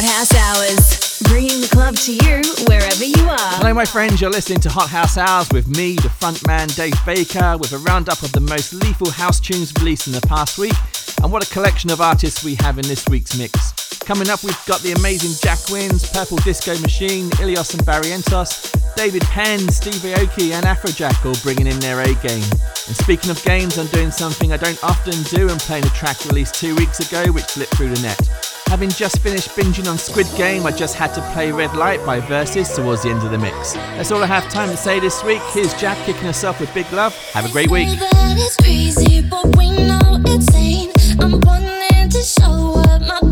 Hot House Hours, bringing the club to you wherever you are. Hello, my friends. You're listening to Hot House Hours with me, the frontman Dave Baker, with a roundup of the most lethal house tunes released in the past week. And what a collection of artists we have in this week's mix. Coming up, we've got the amazing Jack Wins, Purple Disco Machine, Illyus and Barrientos, David Penn, Steve Aoki, and Afrojack all bringing in their A game. And speaking of games, I'm doing something I don't often do and playing a track released two weeks ago which slipped through the net. Having just finished binging on Squid Game, I just had to play Red Light by Versus towards the end of the mix. That's all I have time to say this week. Here's Jack kicking us off with Big Love. Have a great week. show what my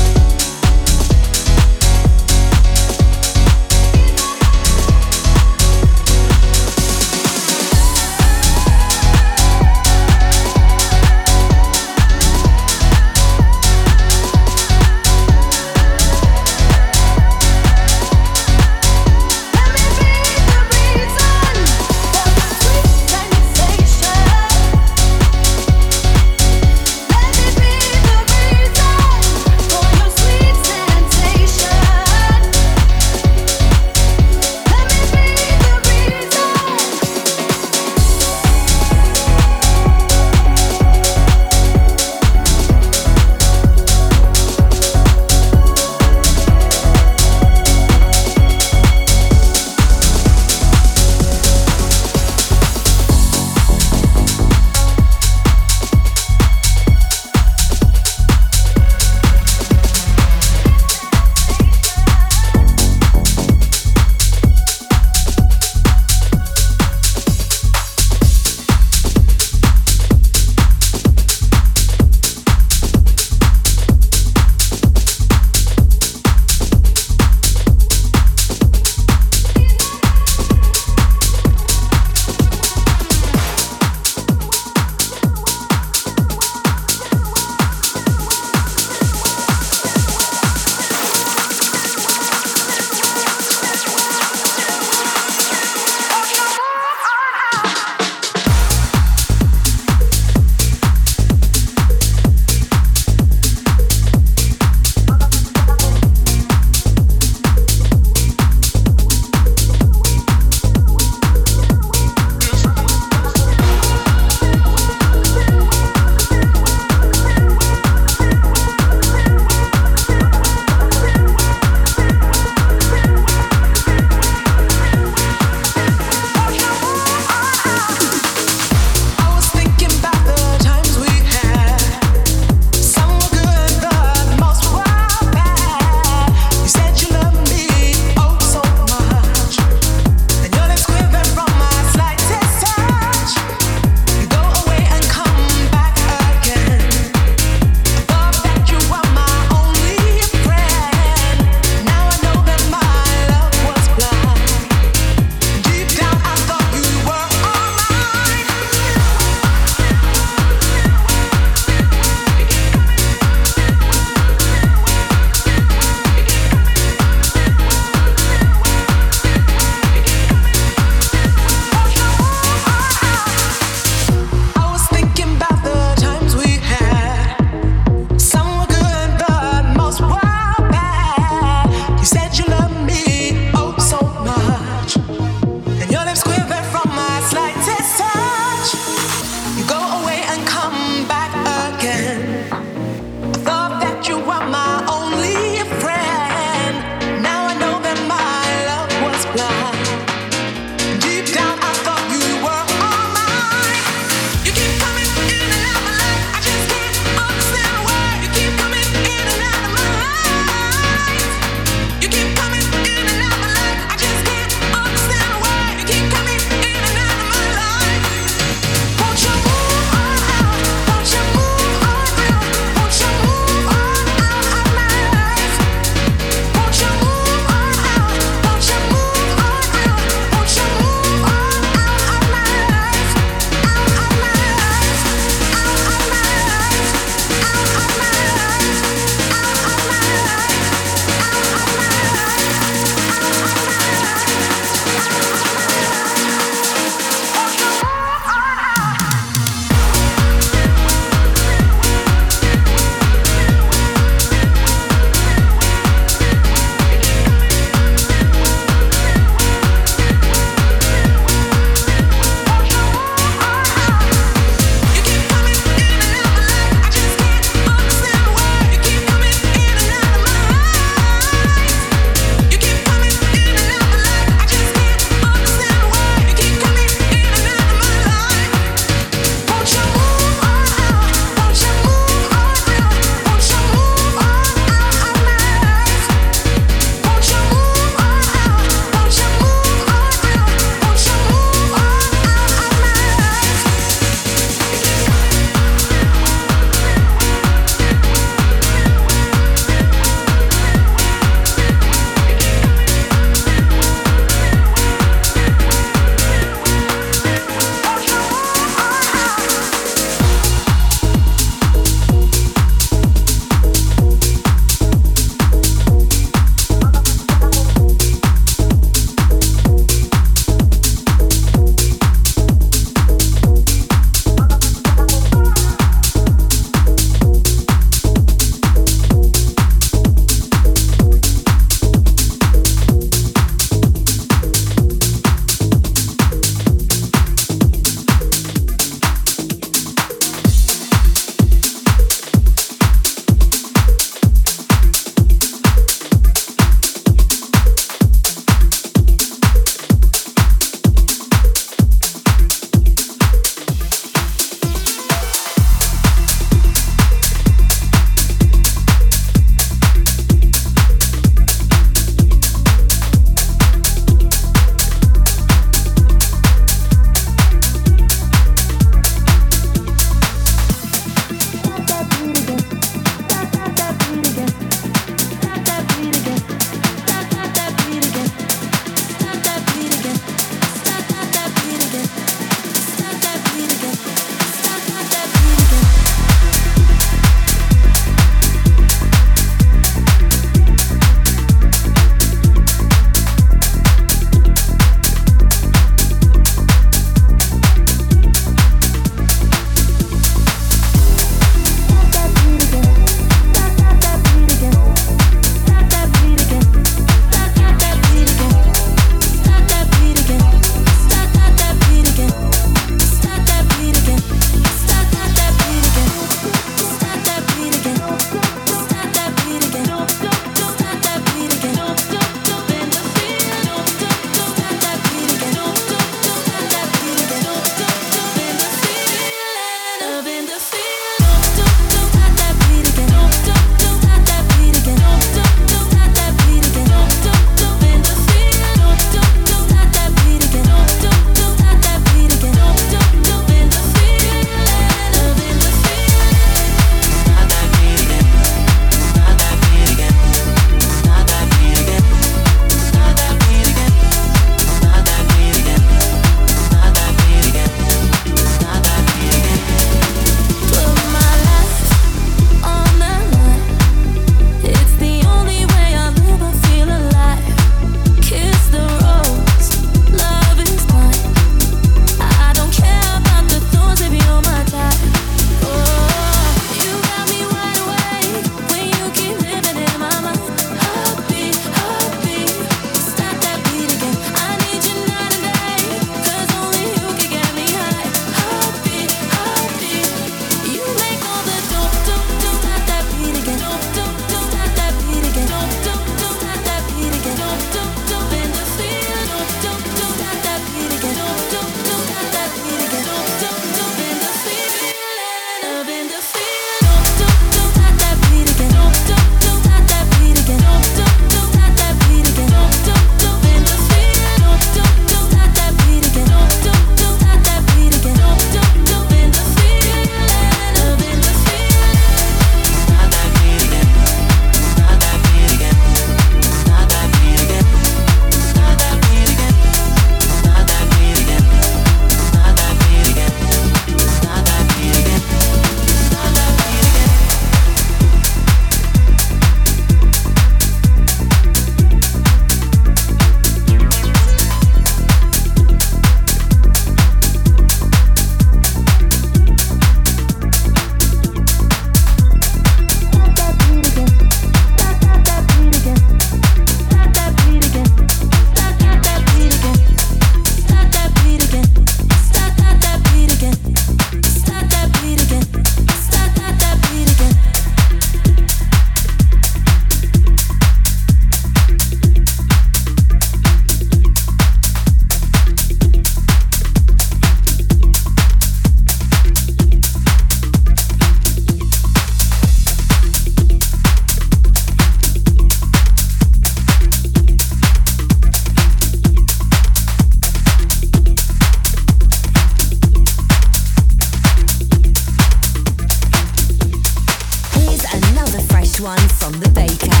Baker.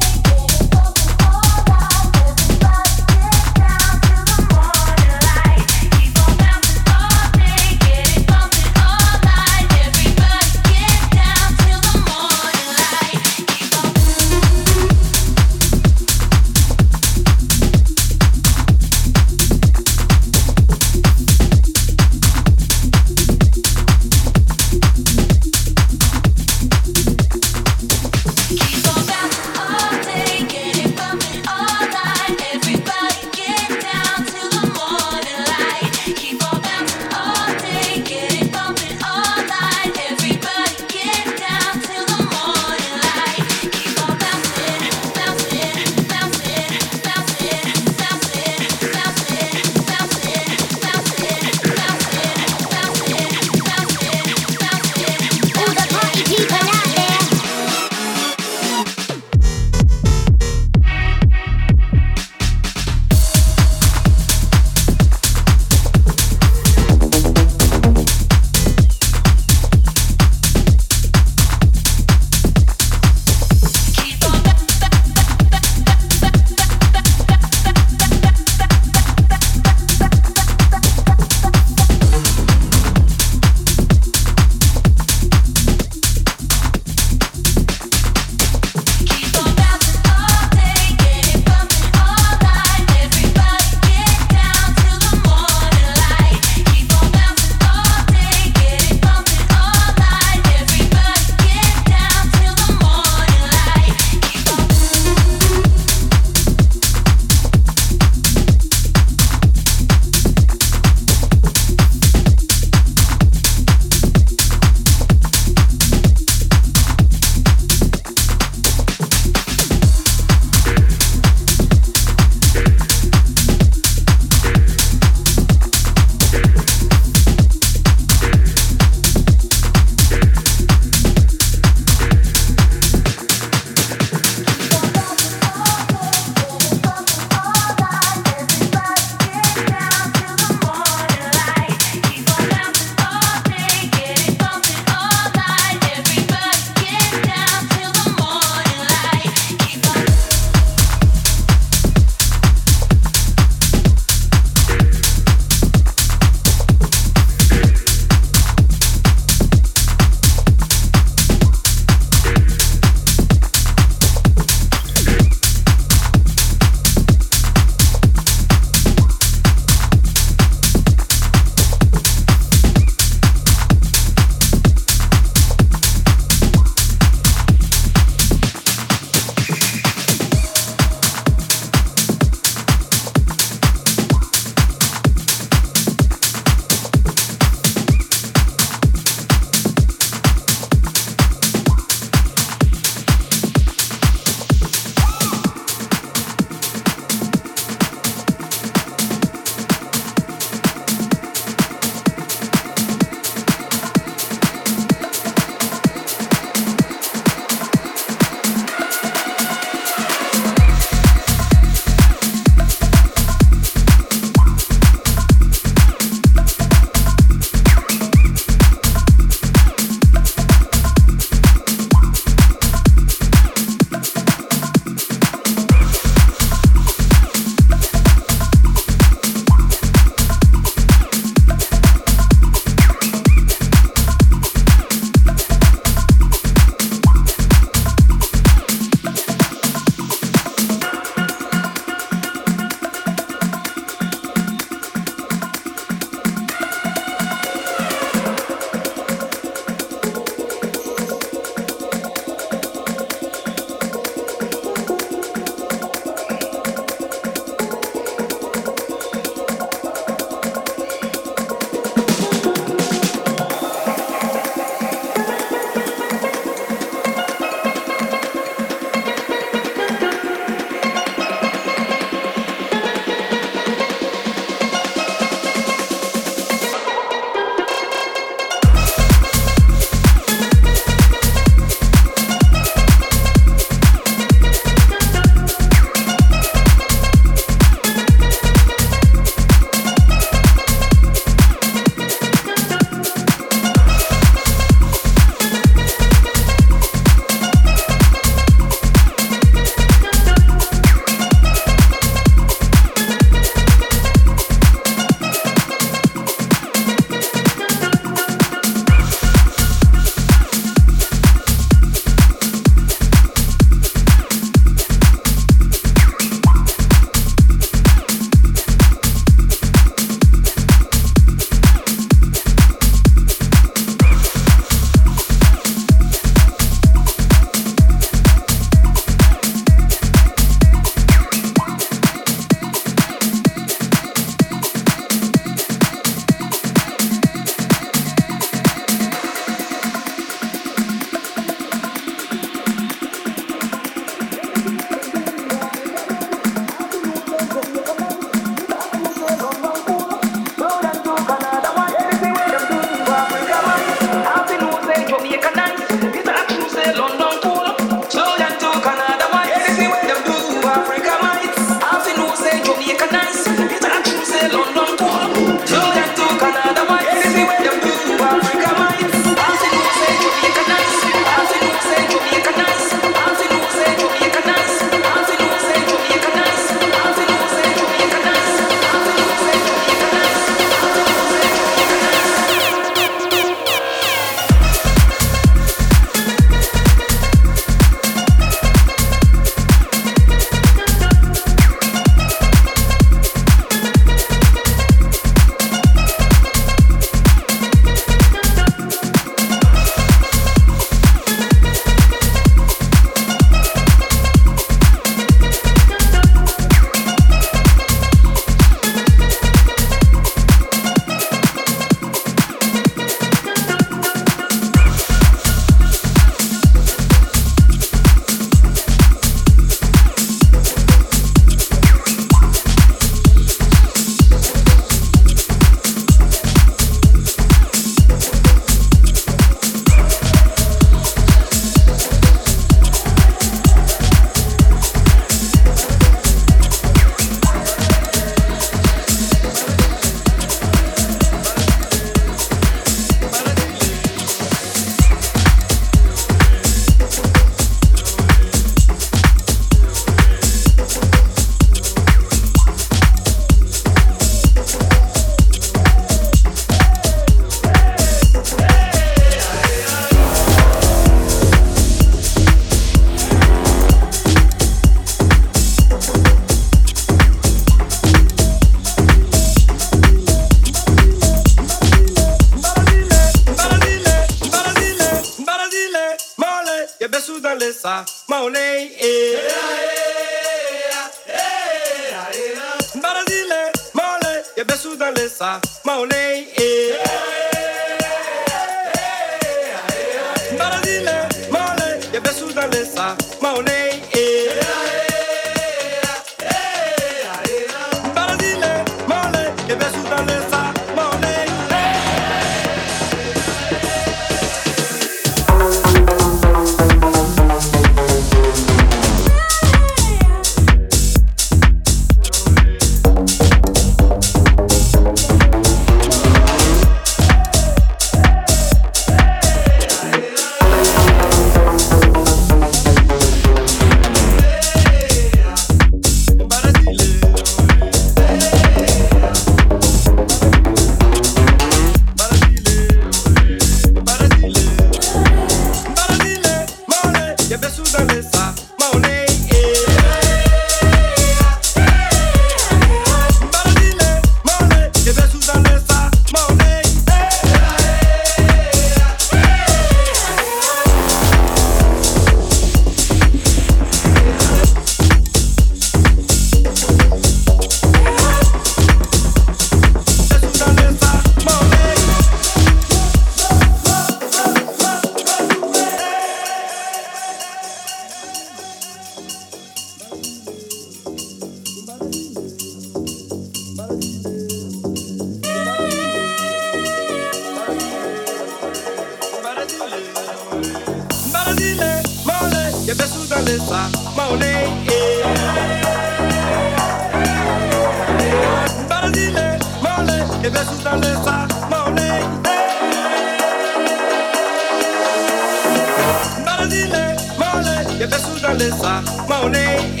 Dança,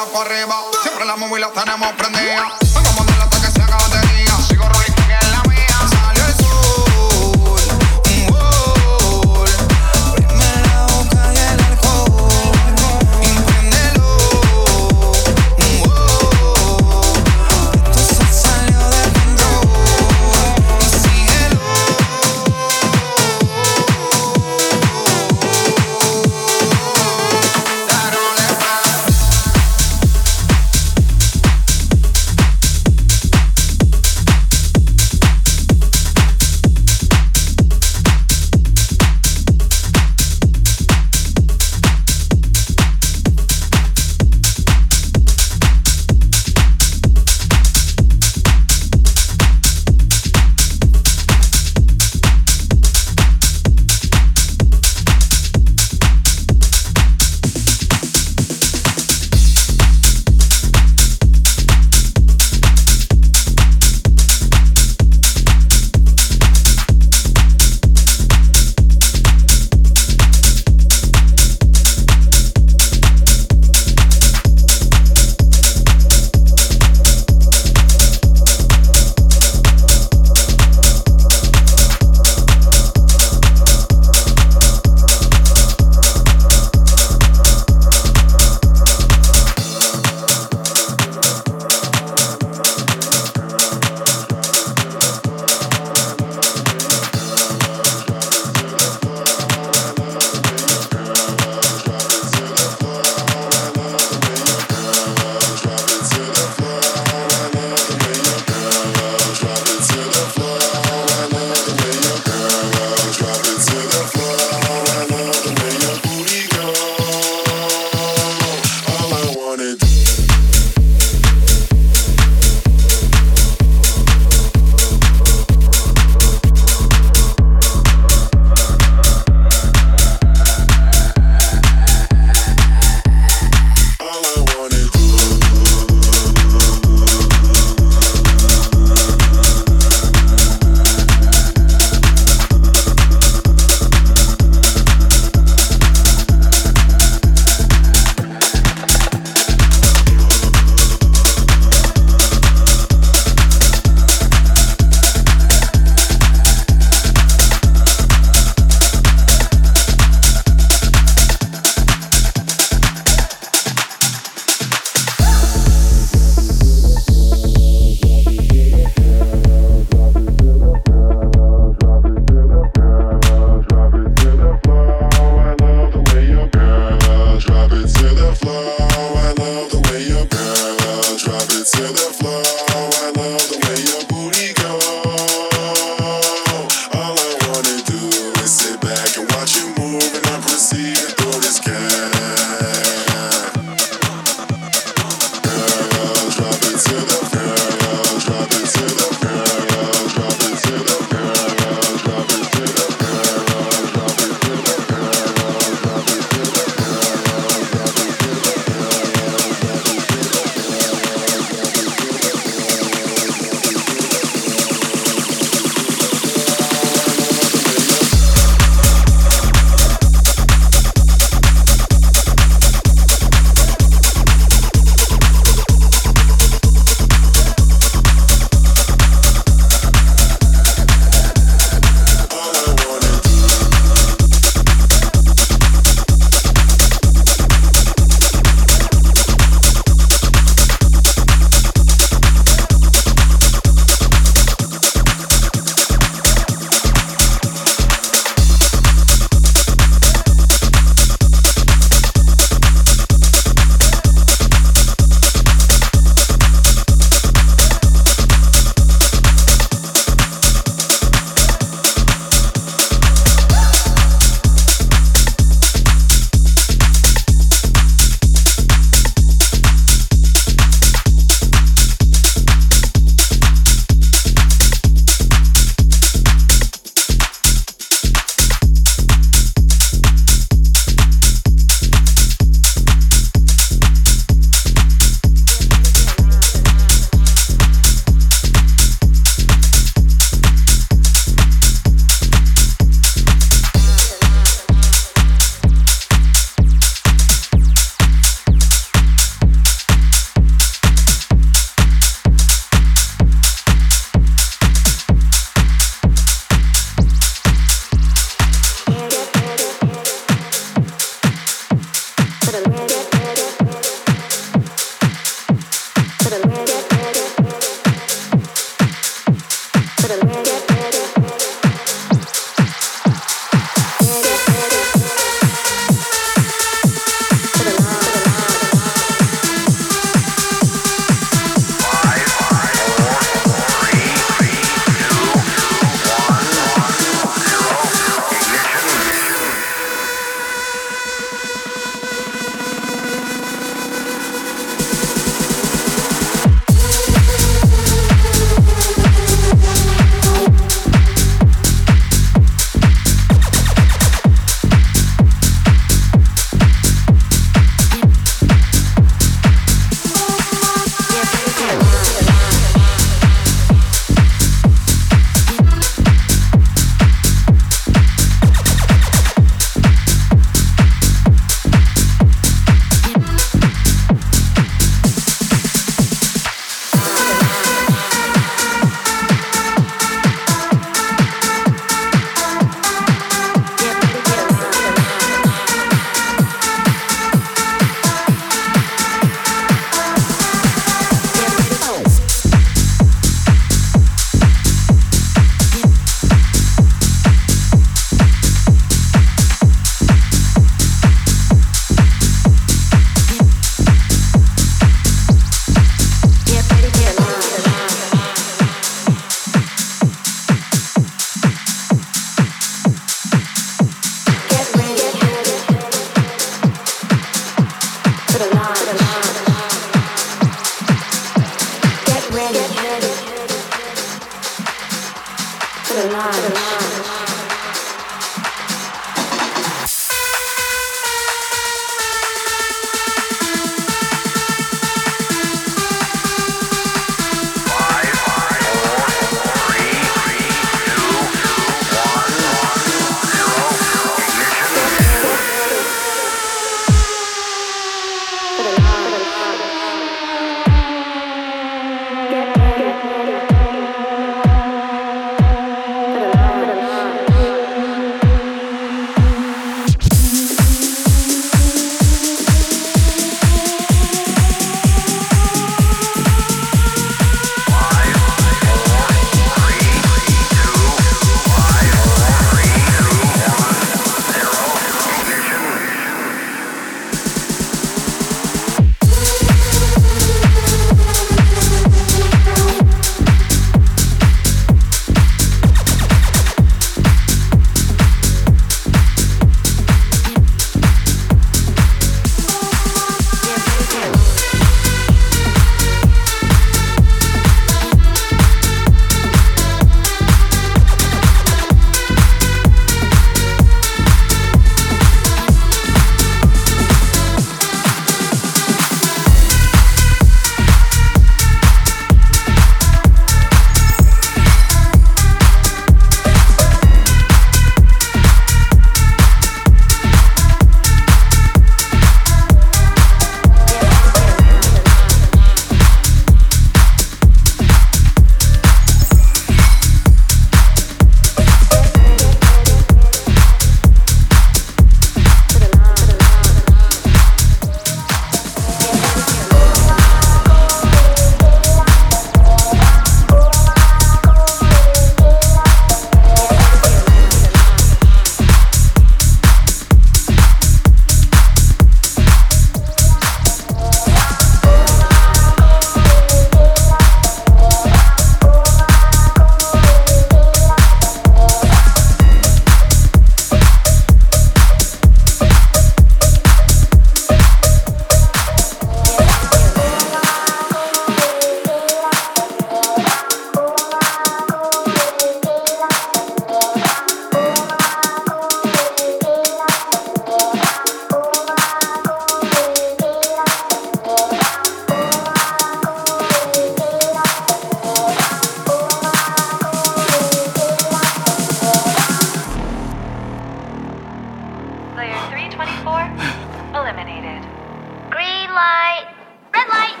red light.